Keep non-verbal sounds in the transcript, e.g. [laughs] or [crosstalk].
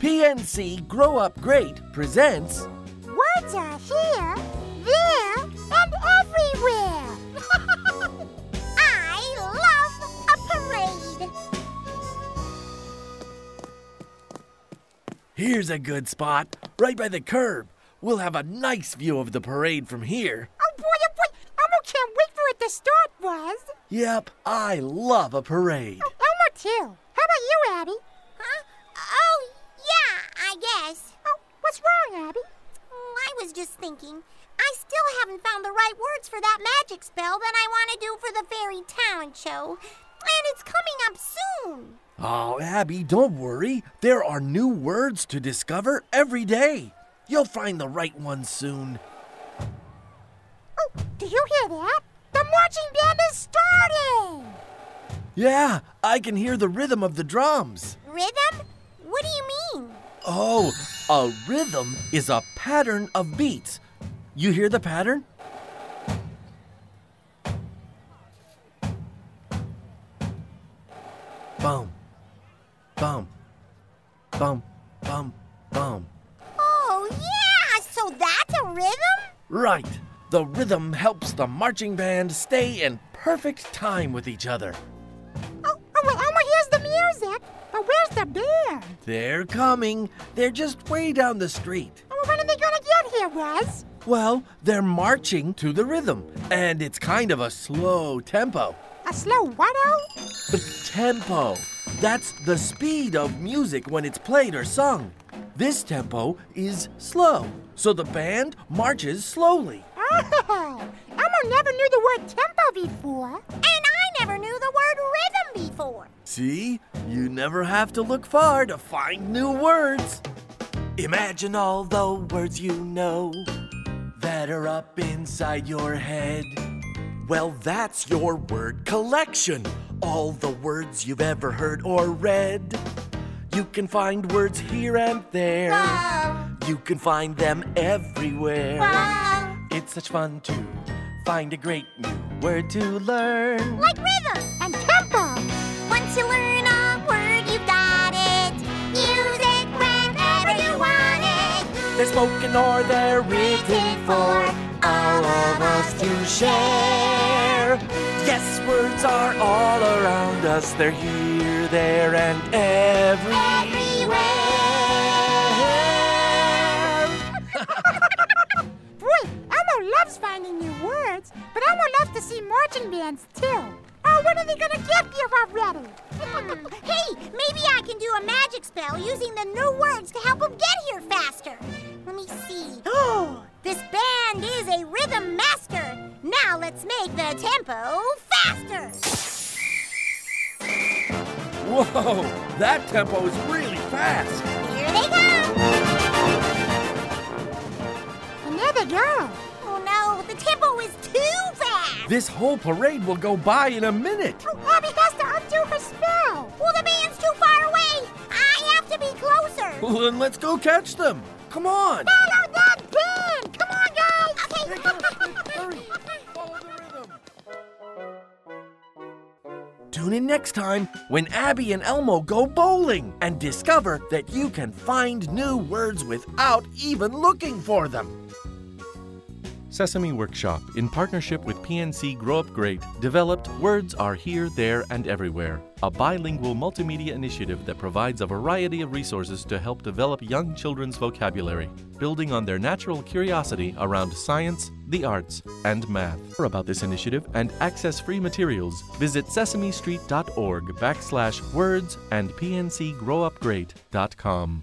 PNC Grow Up Great presents Words are here, there, and everywhere. [laughs] I love a parade. Here's a good spot, right by the curb. We'll have a nice view of the parade from here. Oh boy, oh boy, Elmo can't wait for it to start, Buzz. Yep, I love a parade. Oh, Elmo too. How about you, Abby? What's wrong, Abby? Oh, I was just thinking. I still haven't found the right words for that magic spell that I want to do for the fairy talent show. And it's coming up soon. Oh, Abby, don't worry. There are new words to discover every day. You'll find the right ones soon. Oh, do you hear that? The marching band is starting. Yeah, I can hear the rhythm of the drums. Rhythm? What do you mean? Oh, a rhythm is a pattern of beats. You hear the pattern? Bum, bum, bum, bum, bum. Oh, yeah, so that's a rhythm? Right. The rhythm helps the marching band stay in perfect time with each other. But where's? They're coming. They're just way down the street. Oh, when are they gonna get here, Buzz? Well, they're marching to the rhythm, and it's kind of a slow tempo. A slow whatto? Tempo. That's the speed of music when it's played or sung. This tempo is slow, so the band marches slowly. Oh, [laughs] Elmo never knew the word tempo before. And I never knew the word See? You never have to look far to find new words. Imagine all the words you know that are up inside your head. Well, that's your word collection. All the words you've ever heard or read. You can find words here and there. Wow. You can find them everywhere. Wow. It's such fun to find a great new word to learn. Like. Spoken or they're written for all of us to share. Yes, words are all around us. They're here, there, and everywhere. [laughs] Boy, Elmo loves finding new words, but Elmo loves to see marching bands too. Oh, when are they gonna get here already? Hmm. [laughs] Hey, maybe I can do a magic spell using the new words to help them get here faster. Is a rhythm master. Now let's make the tempo faster. Whoa, that tempo is really fast. Here they go. And there they go. Oh no, the tempo is too fast. This whole parade will go by in a minute. Oh, Abby has to undo her spell. Well, the band's too far away. I have to be closer. Well, then let's go catch them. Come on. Follow Tune in next time when Abby and Elmo go bowling and discover that you can find new words without even looking for them. Sesame Workshop, in partnership with PNC Grow Up Great, developed Words Are Here, There, and Everywhere, a bilingual multimedia initiative that provides a variety of resources to help develop young children's vocabulary, building on their natural curiosity around science, the arts, and math. For about this initiative and access free materials, visit sesamestreet.org backslash words and pncgrowupgreat.com.